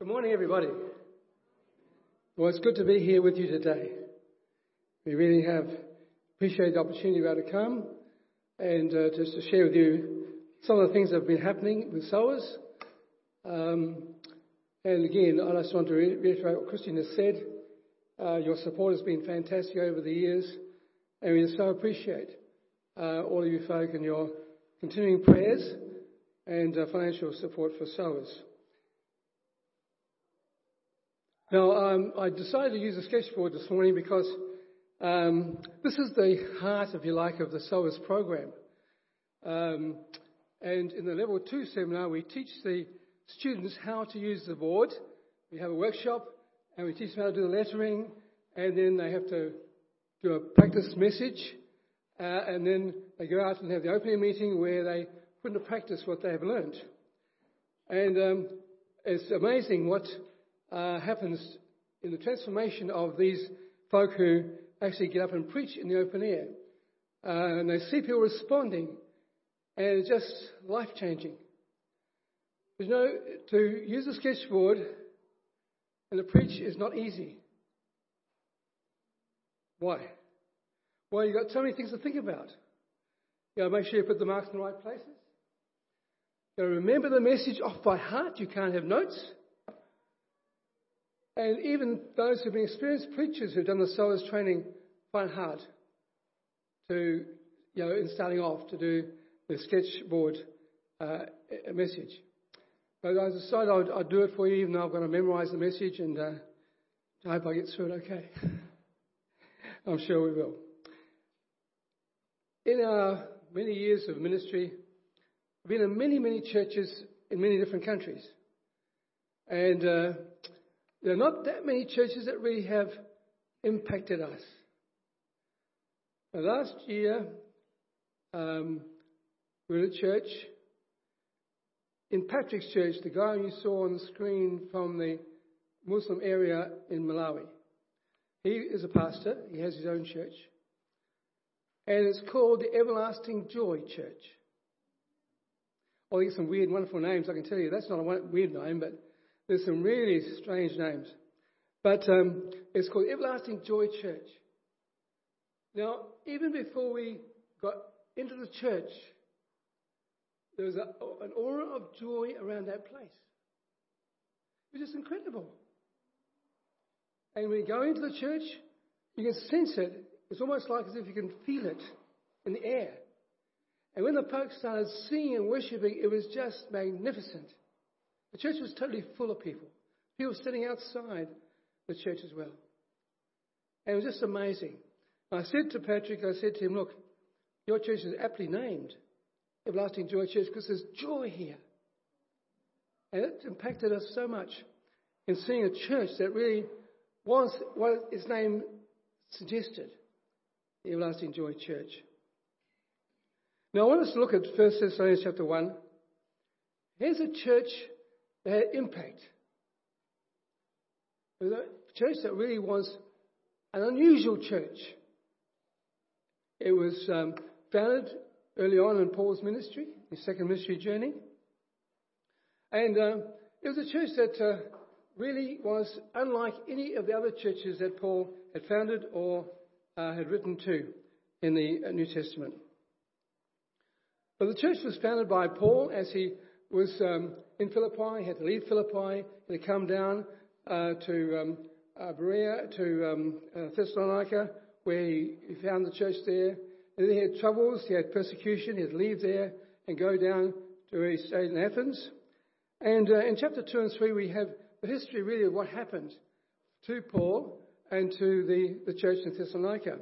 Good morning, everybody. Well, it's good to be here with you today. We really have appreciated the opportunity to be able to come and uh, just to share with you some of the things that have been happening with sowers. Um, and again, I just want to reiterate what Christian has said. Uh, your support has been fantastic over the years, and we so appreciate uh, all of you folk and your continuing prayers and uh, financial support for sowers. Now, um, I decided to use a sketchboard this morning because um, this is the heart, if you like, of the sowers program. Um, and in the level two seminar, we teach the students how to use the board. We have a workshop and we teach them how to do the lettering, and then they have to do a practice message, uh, and then they go out and have the opening meeting where they put into practice what they have learned. And um, it's amazing what uh, happens in the transformation of these folk who actually get up and preach in the open air. Uh, and they see people responding, and it's just life changing. You know, to use a sketchboard and to preach is not easy. Why? Well, you've got so many things to think about. You to make sure you put the marks in the right places. You to remember the message off by heart. You can't have notes. And even those who've been experienced preachers who've done the sowers training find hard to, you know, in starting off to do the sketchboard uh, message. But I decided I'd, I'd, do it for you, even though I've got to memorize the message, and uh, I hope I get through it okay. I'm sure we will. In our many years of ministry, I've been in many, many churches in many different countries. And uh, there are not that many churches that really have impacted us. last year, um, we were at a church. In Patrick's church, the guy you saw on the screen from the Muslim area in Malawi, he is a pastor. He has his own church. And it's called the Everlasting Joy Church. Well, there's some weird, wonderful names, I can tell you. That's not a weird name, but there's some really strange names. But um, it's called Everlasting Joy Church. Now, even before we got into the church, there was a, an aura of joy around that place. It was just incredible. And when you go into the church, you can sense it. It's almost like as if you can feel it in the air. And when the folks started singing and worshiping, it was just magnificent. The church was totally full of people. People sitting outside the church as well. And it was just amazing. I said to Patrick, I said to him, look, your church is aptly named Everlasting Joy Church because there's joy here. And it impacted us so much in seeing a church that really was what its name suggested the Everlasting Joy Church. Now, I want us to look at 1 Thessalonians chapter 1. Here's a church had impact. Was a church that really was an unusual church. It was um, founded early on in Paul's ministry, his second ministry journey. And um, it was a church that uh, really was unlike any of the other churches that Paul had founded or uh, had written to in the uh, New Testament. But the church was founded by Paul as he was um, in Philippi. He had to leave Philippi. He had to come down uh, to um, uh, Berea, to um, uh, Thessalonica, where he, he, found the church there. And then he had troubles. He had persecution. He had to leave there and go down to where he stayed in Athens. And uh, in chapter 2 and 3, we have the history really of what happened to Paul and to the, the church in Thessalonica.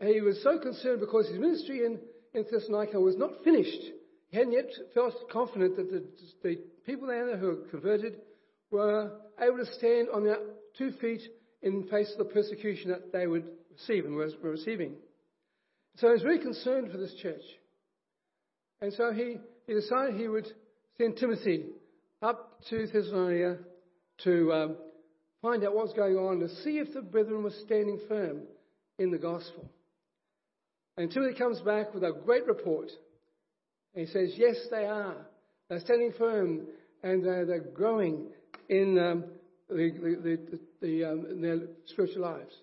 He was so concerned because his ministry in, in Thessalonica was not finished. He hadn't yet felt confident that the, the people there who were converted were able to stand on their two feet in face of the persecution that they would receive and were receiving. So he was very concerned for this church. And so he, he decided he would send Timothy up to Thessalonica to um, find out what was going on, to see if the brethren were standing firm in the gospel. And Timothy comes back with a great report. And he says, Yes, they are. They're standing firm and they're, they're growing in um, the, the, the, um, their spiritual lives.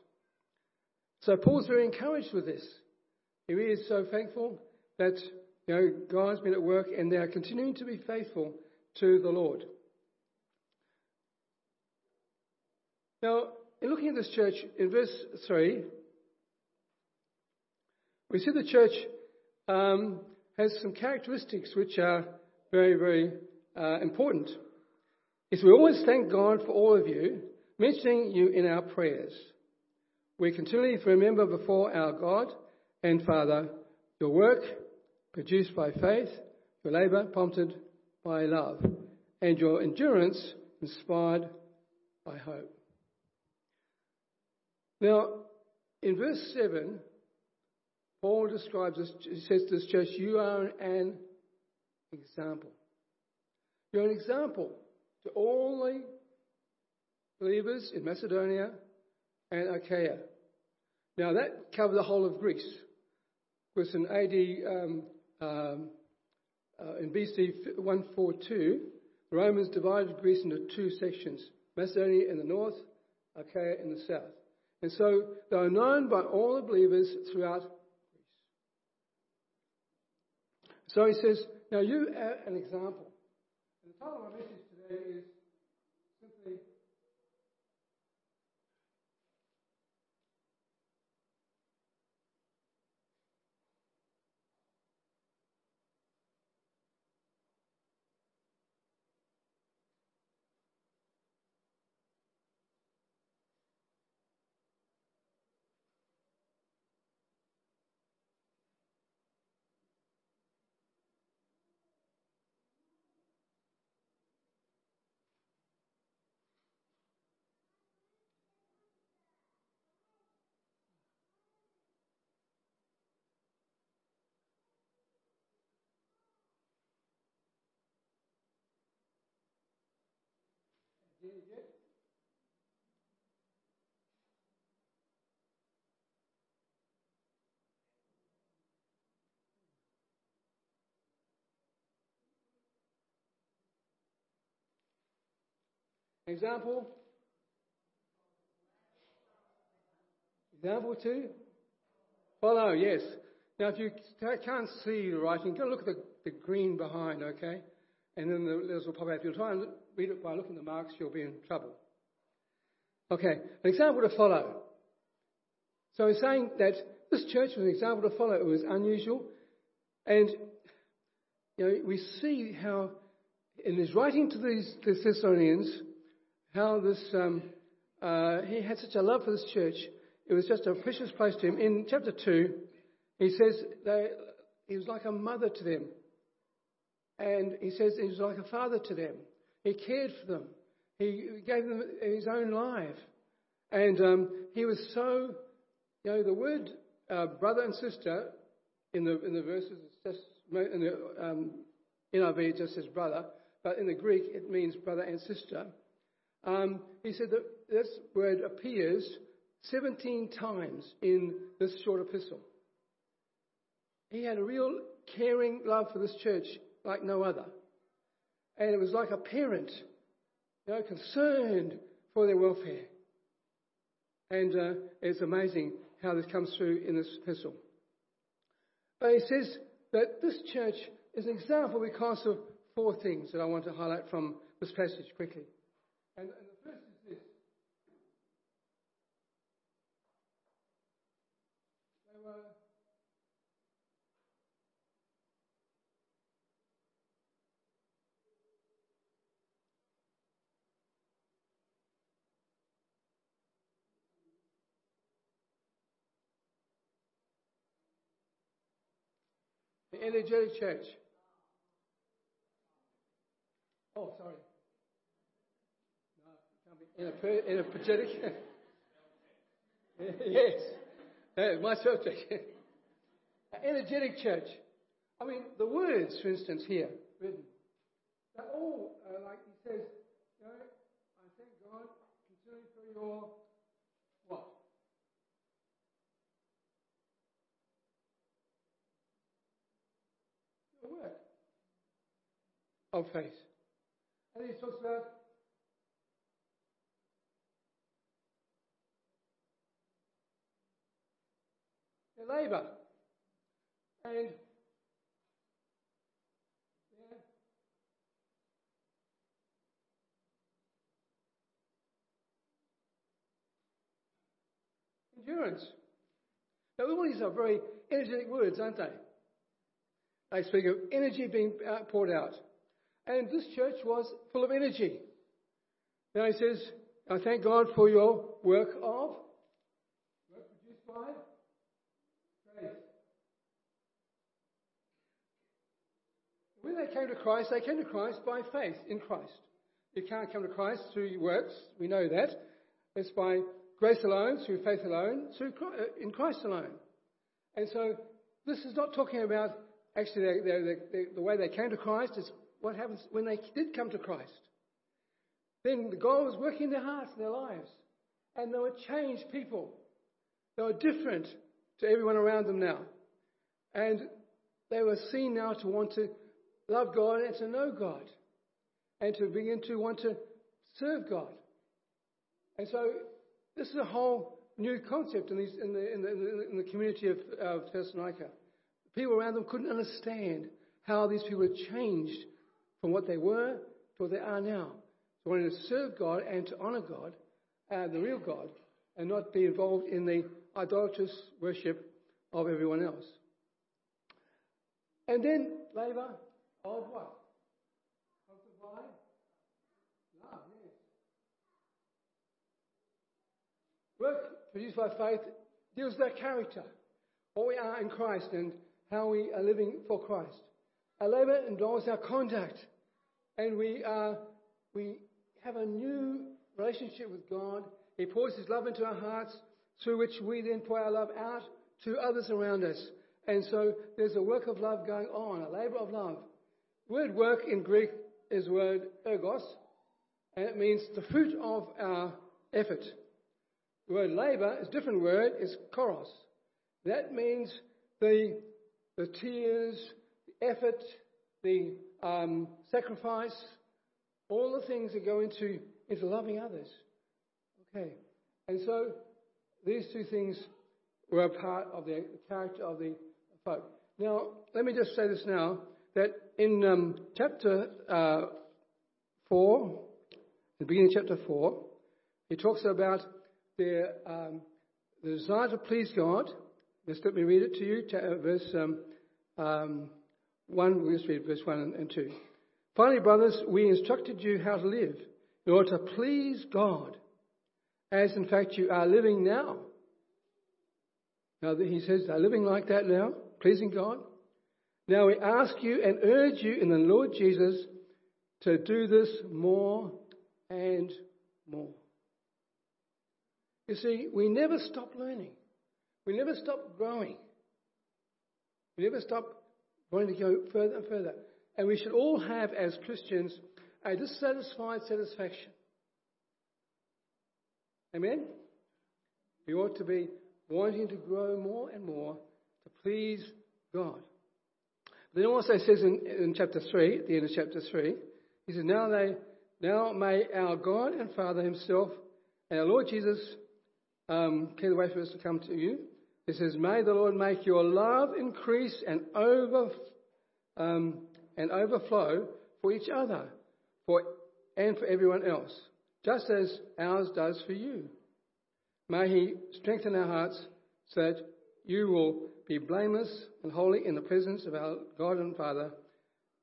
So Paul's very encouraged with this. He is so thankful that you know God's been at work and they are continuing to be faithful to the Lord. Now, in looking at this church, in verse 3, we see the church um, has some characteristics which are very, very uh, important. Is we always thank God for all of you, mentioning you in our prayers. We continually remember before our God and Father your work produced by faith, your labour prompted by love, and your endurance inspired by hope. Now, in verse 7, Paul describes this, he says to this church, You are an example. You're an example to all the believers in Macedonia and Achaia. Now, that covered the whole of Greece. Because in AD, um, um, uh, in BC 142, the Romans divided Greece into two sections Macedonia in the north, Achaia in the south. And so they are known by all the believers throughout Greece. So he says, Now you an example. And the title of my message today is Example. Example two. Follow, yes. Now, if you can't see the writing, go look at the, the green behind, okay? And then the letters will pop out. If you try and read it by looking at the marks, you'll be in trouble. Okay, an example to follow. So he's saying that this church was an example to follow. It was unusual. And, you know, we see how, in his writing to these the Thessalonians, how this, um, uh, he had such a love for this church. It was just a precious place to him. In chapter 2, he says they, he was like a mother to them. And he says he was like a father to them. He cared for them. He gave them his own life. And um, he was so, you know, the word uh, brother and sister in the, in the verses, just, in the um, NIV it just says brother, but in the Greek it means brother and sister. Um, he said that this word appears 17 times in this short epistle. He had a real caring love for this church like no other. And it was like a parent, you know, concerned for their welfare. And uh, it's amazing how this comes through in this epistle. But he says that this church is an example because of four things that I want to highlight from this passage quickly. And, and energetic church. Oh, sorry. Per, in a pathetic. yes. Uh, my subject. energetic church. I mean, the words, for instance, here, written, they're all, uh, like he says, you know, I thank God continually for your, of faith. And he talks about their labour and endurance. Now, all these are very energetic words, aren't they? They speak of energy being poured out. And this church was full of energy. Now he says, I thank God for your work of. When they came to Christ, they came to Christ by faith in Christ. You can't come to Christ through works, we know that. It's by grace alone, through faith alone, through uh, in Christ alone. And so this is not talking about actually the, the way they came to Christ, it's what happens when they did come to Christ. Then God was working in their hearts and their lives. And they were changed people. They were different to everyone around them now. And they were seen now to want to love God and to know God. And to begin to want to serve God. And so this is a whole new concept in, these, in, the, in, the, in the, community of, of Thessalonica. People around them couldn't understand how these people had changed from what they were to what they are now. So wanting to serve God and to honour God, uh, the real God, and not be involved in the idolatrous worship of everyone else. And then labour of what? Work produced by faith deals with our character, what we are in Christ, and how we are living for Christ. Our labour involves our conduct, and we, are, we have a new relationship with God. He pours His love into our hearts, through which we then pour our love out to others around us. And so there's a work of love going on, a labour of love. Word work in Greek is word ergos, and it means the fruit of our effort. The word labour is a different word, it's choros. That means the, the tears, the effort, the um, sacrifice, all the things that go into, into loving others. Okay. And so these two things were part of the character of the folk. Now, let me just say this now that in um, chapter uh, 4, the beginning of chapter 4, he talks about their, um, the desire to please God. Just let me read it to you, uh, verse um, um, 1, we'll just read verse 1 and 2. Finally, brothers, we instructed you how to live in order to please God, as in fact you are living now. Now, he says they're living like that now, pleasing God. Now we ask you and urge you in the Lord Jesus to do this more and more. You see, we never stop learning. We never stop growing. We never stop wanting to go further and further. And we should all have, as Christians, a dissatisfied satisfaction. Amen? We ought to be wanting to grow more and more to please God. Then also says in, in chapter 3, at the end of chapter 3, he says, Now they now may our God and Father Himself and our Lord Jesus um, clear the way for us to come to you. It says, May the Lord make your love increase and over um, and overflow for each other for, and for everyone else, just as ours does for you. May He strengthen our hearts so that you will be blameless and holy in the presence of our God and Father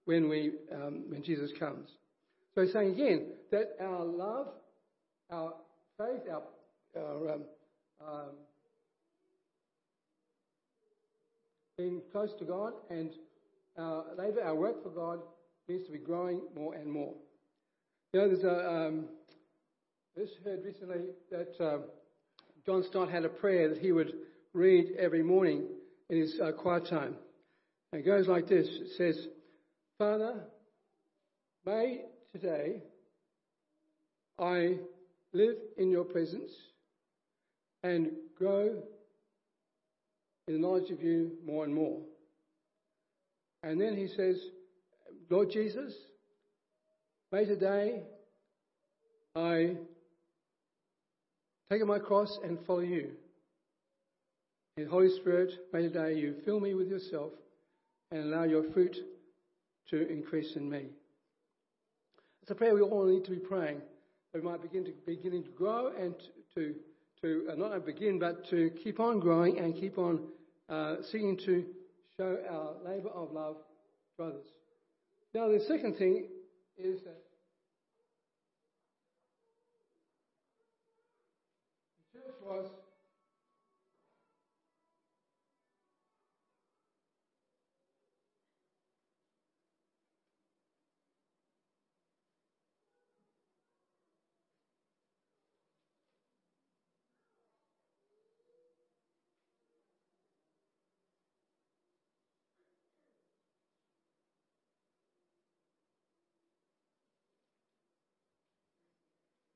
when, we, um, when Jesus comes. So he's saying again that our love, our faith, our, our um, um, being close to God and our labour, our work for God needs to be growing more and more. You know, there's a, um, I just heard recently that uh, John Stott had a prayer that he would read every morning in his uh, quiet time. And it goes like this it says, Father, may today I live in your presence and grow in the knowledge of you more and more. And then he says, Lord Jesus, may today I take up my cross and follow you. And Holy Spirit, may today you fill me with yourself and allow your fruit to increase in me. It's a prayer we all need to be praying. We might begin to beginning to grow and to to uh, not only begin but to keep on growing and keep on uh, seeking to show our labour of love to others. Now the second thing is that the church was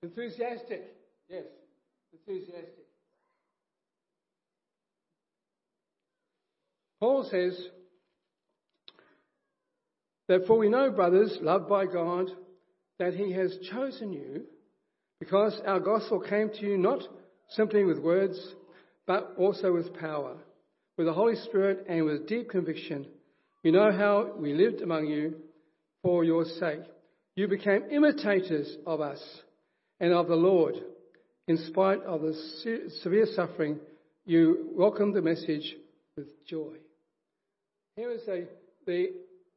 Enthusiastic. Yes, enthusiastic. Paul says that for we know, brothers, loved by God, that he has chosen you because our gospel came to you not simply with words, but also with power, with the Holy Spirit and with deep conviction. You know how we lived among you for your sake. You became imitators of us and of the Lord. In spite of the severe suffering, you welcomed the message with joy. Here is a, the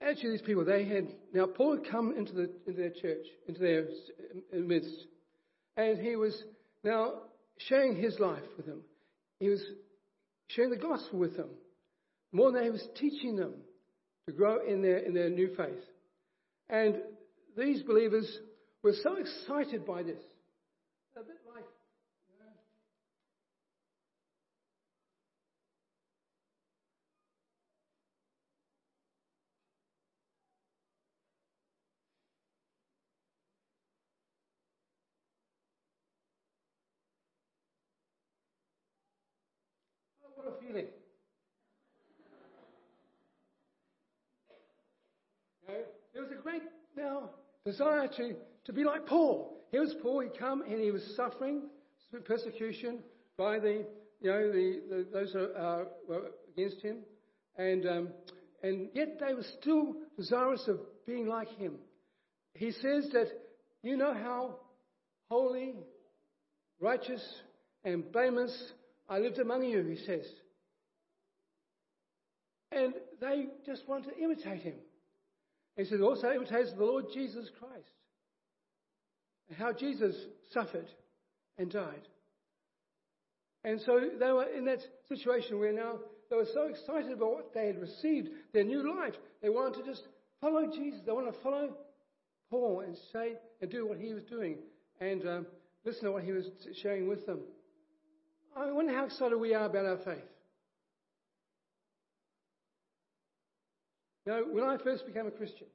of these people. They had, now Paul had come into, the, into their church, into their midst, and he was now sharing his life with them. He was sharing the gospel with them. More than that, he was teaching them to grow in their, in their new faith. And these believers were so excited by this. A bit like, oh, what a feeling. You know, there was a great now desire to, to be like Paul. Here was Paul, he come and he was suffering persecution by the, you know, the, the those who uh, were against him. And, um, and yet they were still desirous of being like him. He says that you know how holy, righteous, and blameless I lived among you, he says. And they just want to imitate him. He says also imitators of the Lord Jesus Christ and how Jesus suffered and died. And so they were in that situation where now they were so excited about what they had received, their new life. They wanted to just follow Jesus. They wanted to follow Paul and say and do what he was doing and um, listen to what he was sharing with them. I wonder how excited we are about our faith. You know, when I first became a Christian,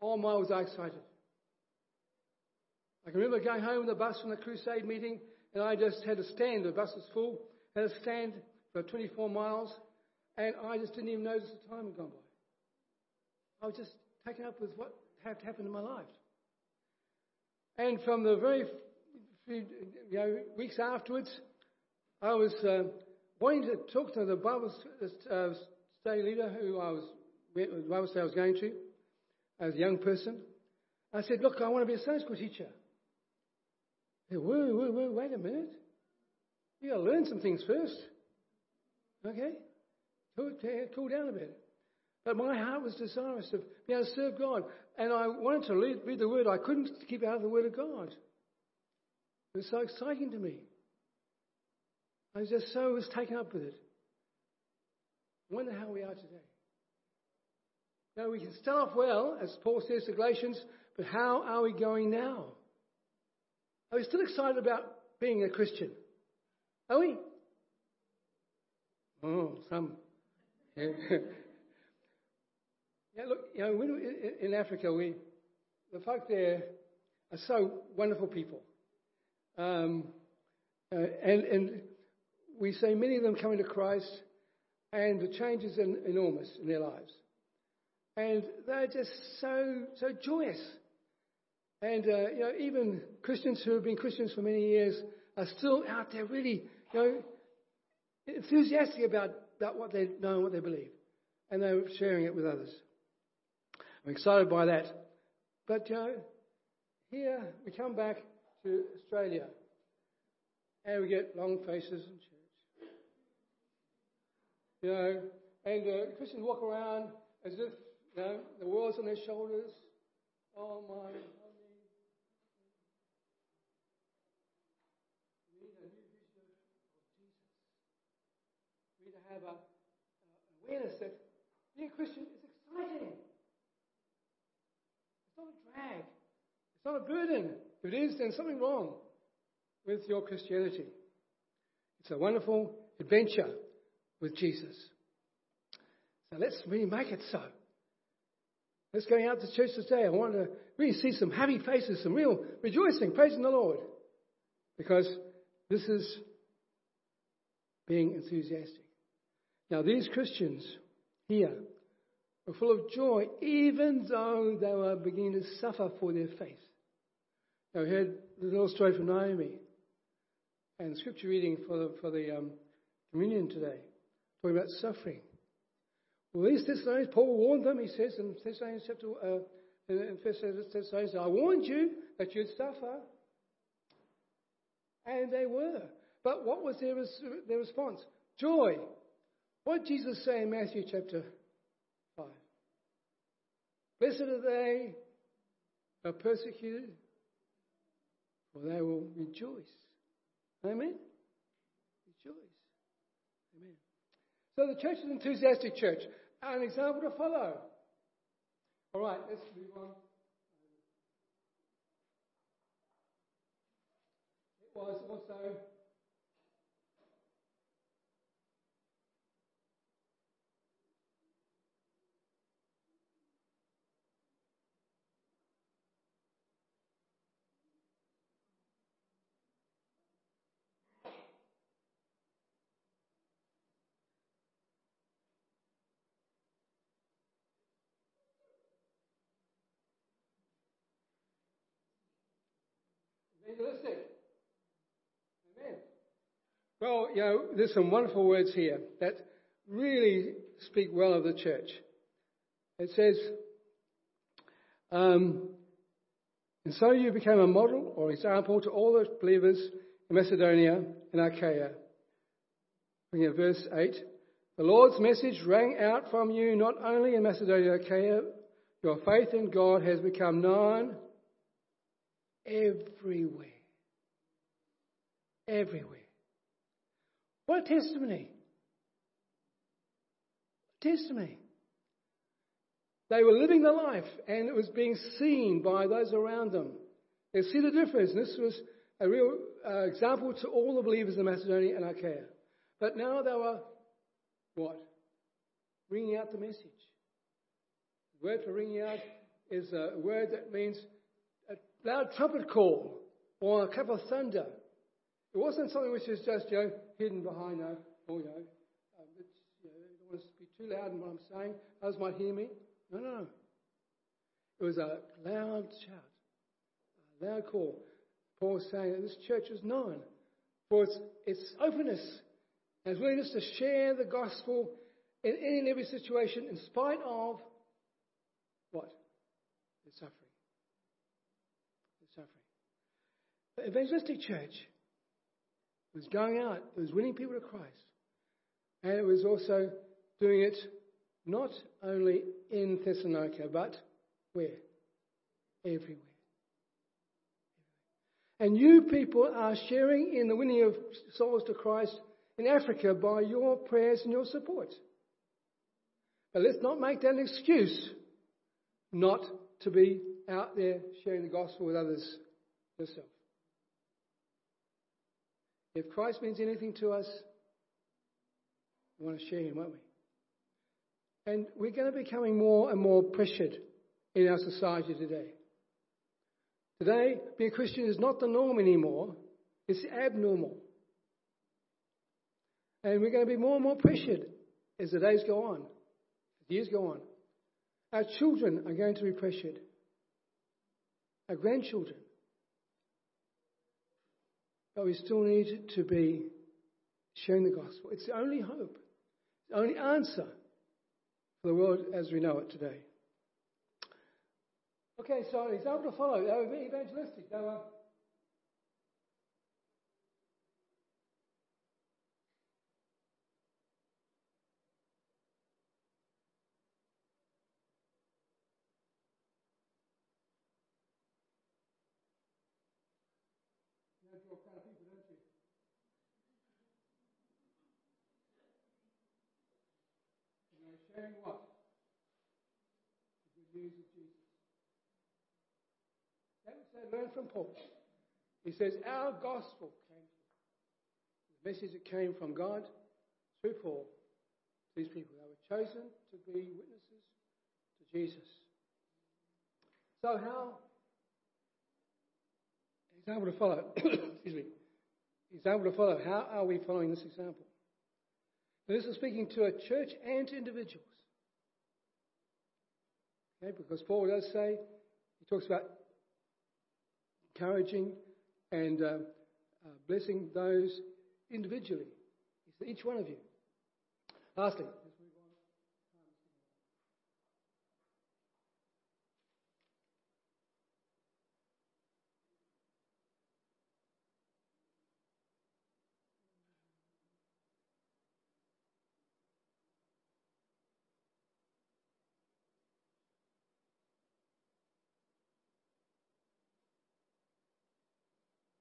oh my was I excited. I can remember going home on the bus from the crusade meeting, and I just had to stand. The bus was full. Had to stand for 24 miles, and I just didn't even notice the time had gone by. I was just taken up with what had happened in my life. And from the very few you know, weeks afterwards, I was uh, wanting to talk to the Bible uh, study leader who I was, study I was going to as a young person. I said, Look, I want to be a Sunday school teacher. Whoa, whoa, whoa, wait a minute. You got to learn some things first. Okay? Cool down a bit. But my heart was desirous of being able to serve God. And I wanted to read, read the Word. I couldn't keep out of the Word of God. It was so exciting to me. I was just so was taken up with it. I wonder how we are today. Now we can start off well, as Paul says to Galatians, but how are we going now? Are we still excited about being a Christian? Are we? Oh, some. Yeah, look, you know, in Africa, we, the folk there are so wonderful people. Um, uh, and, and we see many of them coming to Christ, and the change is enormous in their lives. And they're just so, so joyous. And uh, you know, even Christians who have been Christians for many years are still out there really, you know, enthusiastic about, about what they know and what they believe. And they're sharing it with others. I'm excited by that. But, you know, here we come back to Australia and we get long faces in church. You know, and uh, Christians walk around as if, you know, the world's on their shoulders. Oh my, We need to have a, an awareness that being a Christian is exciting. It's not a drag. It's not a burden. If it is, then something wrong with your Christianity. It's a wonderful adventure with Jesus. So let's really make it so. Let's go out to church today. I want to really see some happy faces, some real rejoicing, praising the Lord. Because this is being enthusiastic. Now, these Christians here were full of joy, even though they were beginning to suffer for their faith. Now, we heard the little story from Naomi and scripture reading for the, for the um, communion today, talking about suffering. Well, these Thessalonians, Paul warned them, he says in Thessalonians chapter, uh, in Thessalonians, I warned you that you'd suffer. And they were. But what was their, their response? Joy. What did Jesus say in Matthew chapter 5? Blessed are they who are persecuted, for they will rejoice. Amen? Rejoice. Amen. So the church is an enthusiastic church, an example to follow. All right, let's move on. It was also evangelistic. Amen. Well, you know, there's some wonderful words here that really speak well of the church. It says, um, and so you became a model or example to all the believers in Macedonia and Achaia. Looking verse 8. The Lord's message rang out from you not only in Macedonia and Achaia, your faith in God has become known everywhere. Everywhere. What testimony. Testimony. They were living the life and it was being seen by those around them. They see the difference. This was a real uh, example to all the believers in Macedonia and Achaia. But now they were, what? Bringing out the message. The word for ringing out is a word that means loud trumpet call or a clap of thunder. It wasn't something which is just, you know, hidden behind a, or, you know, um, it's, you know, I don't want to be too loud in what I'm saying. Others might hear me. No, no, no. It was a loud shout, a loud call. Paul was saying that this church is known for its, its openness and its willingness to share the gospel in any and every situation in spite of what? The suffering. Evangelistic church was going out, it was winning people to Christ. And it was also doing it not only in Thessalonica, but where? Everywhere. And you people are sharing in the winning of souls to Christ in Africa by your prayers and your support. But let's not make that an excuse not to be out there sharing the gospel with others yourself. If Christ means anything to us, we want to share him, won't we? And we're going to be becoming more and more pressured in our society today. Today, being a Christian is not the norm anymore, it's abnormal. And we're going to be more and more pressured as the days go on, as the years go on. Our children are going to be pressured. Our grandchildren. But we still need to be sharing the gospel. It's the only hope, the only answer for the world as we know it today. Okay, so an example to follow. They were evangelistic. They were sharing what? The good news of Jesus. That was they learned from Paul. He says, Our gospel came the message that came from God through Paul. These people, they were chosen to be witnesses to Jesus. So how he's able to follow. excuse me. He's able to follow. How are we following this example? This is speaking to a church and to individuals. Okay, because Paul does say, he talks about encouraging and uh, uh, blessing those individually. He said, each one of you. Lastly,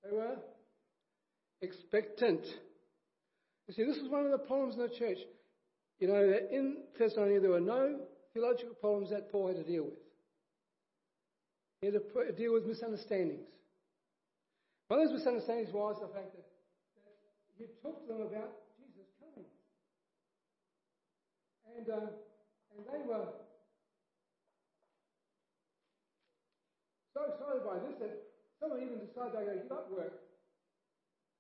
They were expectant. You see, this is one of the problems in the church. You know, in Thessalonica there were no theological problems that Paul had to deal with. He had to deal with misunderstandings. One of those misunderstandings was the fact that, that he talked to them about Jesus coming. And, uh, and they were so excited by this that Someone even decided they're going to give up work.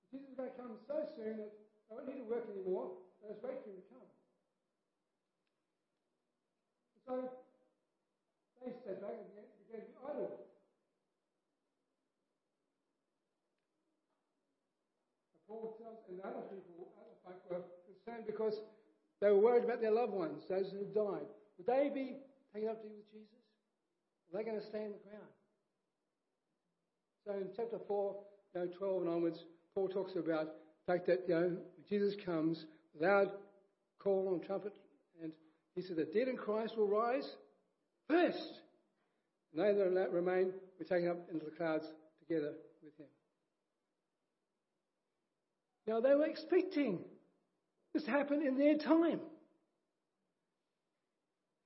Jesus is going to come so soon that they won't need to work anymore. They'll just wait for him to come. So they stepped back and began to be idle. Paul tells, and other people, other folk were concerned because they were worried about their loved ones, those who died. Would they be taken up to be with Jesus? Are they going to stay in the ground? So in chapter 4, you know, 12 and onwards, Paul talks about the fact that, you know, Jesus comes without call and trumpet, and he said the dead in Christ will rise first. And they that remain will taken up into the clouds together with him. Now they were expecting this to happen in their time.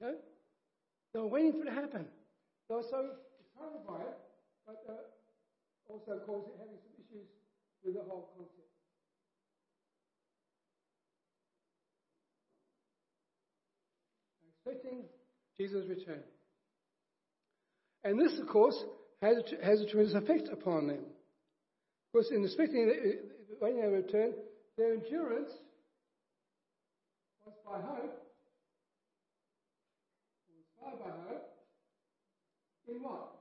You know? They were waiting for it to happen. They were so excited by it, but uh, also causing having some issues with the whole concept. Expecting Jesus' return. And this, of course, has, has a tremendous effect upon them. Of course, in expecting when they return, their endurance was by hope, was by hope, in what?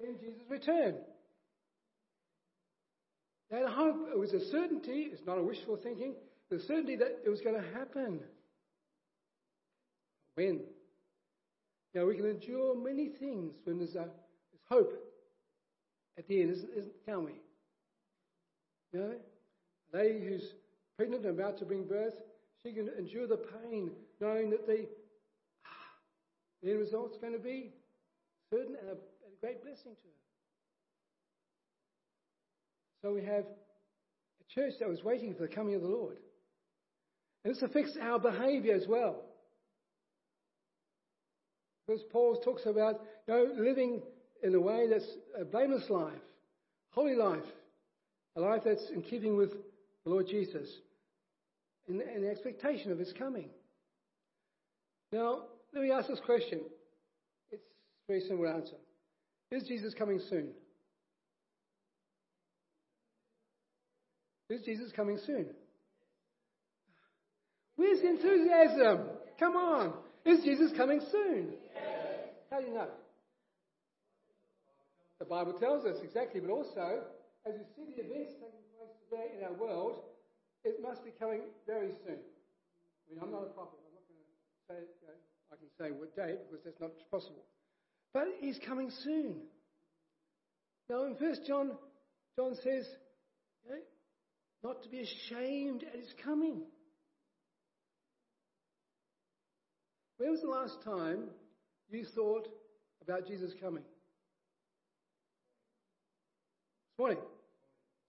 In Jesus' return. That hope, it was a certainty, it's not a wishful thinking, the certainty that it was going to happen. When? Now we can endure many things when there's, a, there's hope at the end, isn't, isn't, can't we? You know? They who's pregnant and about to bring birth, she can endure the pain knowing that the, ah, the end result's going to be certain and great blessing to them. So we have a church that was waiting for the coming of the Lord. And this affects our behavior as well. Because Paul talks about you know, living in a way that's a blameless life, holy life, a life that's in keeping with the Lord Jesus, in, in the expectation of his coming. Now, let me ask this question. It's a very simple answer. Is Jesus coming soon? Is Jesus coming soon? Where's the enthusiasm? Come on. Is Jesus coming soon? How do you know? The Bible tells us exactly, but also, as we see the events taking place today in our world, it must be coming very soon. I mean, I'm not a prophet. I'm not going to say, you know, I can say what date because that's not possible. But he's coming soon. Now, in First John, John says, you know, not to be ashamed at his coming. When was the last time you thought about Jesus coming? This morning.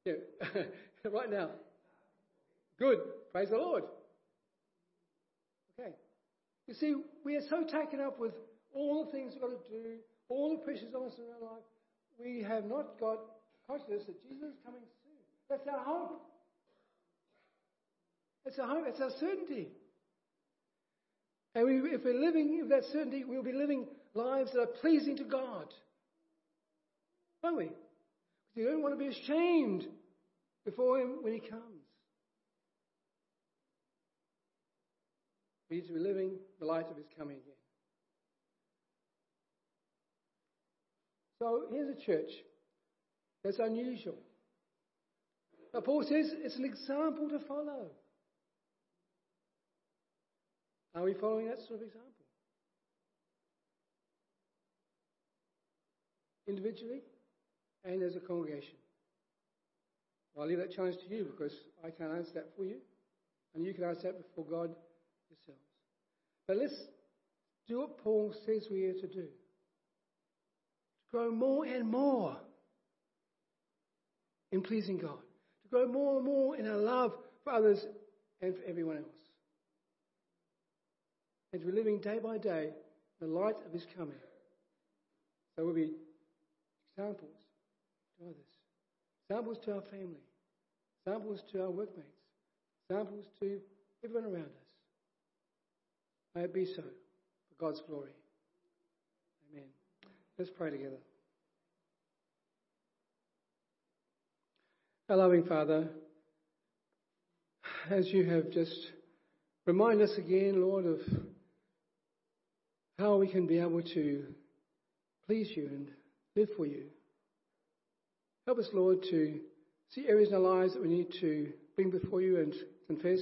Yeah, right now. Good. Praise the Lord. Okay. You see, we are so taken up with all the things we've got to do, all the pressures on us in our life, we have not got consciousness that Jesus is coming soon. That's our hope. That's our hope. That's our certainty. And we, if we're living with that certainty, we'll be living lives that are pleasing to God. Won't we? Because we don't want to be ashamed before Him when He comes. We need to be living the light of His coming again. So here's a church that's unusual. Now, Paul says it's an example to follow. Are we following that sort of example? Individually and as a congregation. Well, I'll leave that challenge to you because I can't answer that for you. And you can answer that before God yourselves. But let's do what Paul says we are to do. To grow more and more in pleasing God. To grow more and more in our love for others and for everyone else. And we're living day by day the light of His coming. So we'll be examples to others, examples to our family, examples to our workmates, examples to everyone around us. May it be so for God's glory. Let's pray together. Our loving Father, as you have just reminded us again, Lord, of how we can be able to please you and live for you. Help us, Lord, to see areas in our lives that we need to bring before you and confess.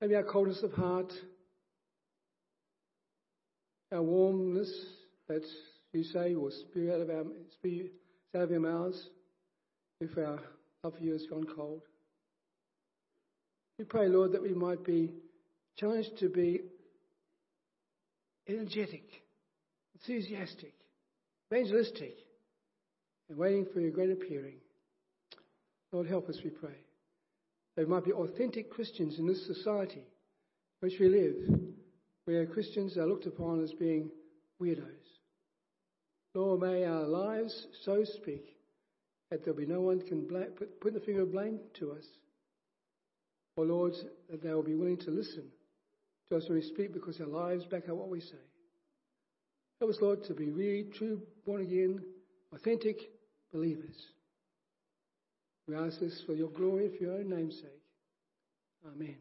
Maybe our coldness of heart, our warmness that you say will spew out of our, spew out of our mouths if our love for you has gone cold. We pray, Lord, that we might be challenged to be energetic, enthusiastic, evangelistic, and waiting for your great appearing. Lord, help us, we pray. That we might be authentic Christians in this society in which we live, where Christians are looked upon as being weirdos. Lord, may our lives so speak that there'll be no one can put, put the finger of blame to us. Or, Lord, that they will be willing to listen to us when we speak because our lives back up what we say. Help us, Lord, to be really true, born again, authentic believers. We ask this for your glory, for your own name's sake. Amen.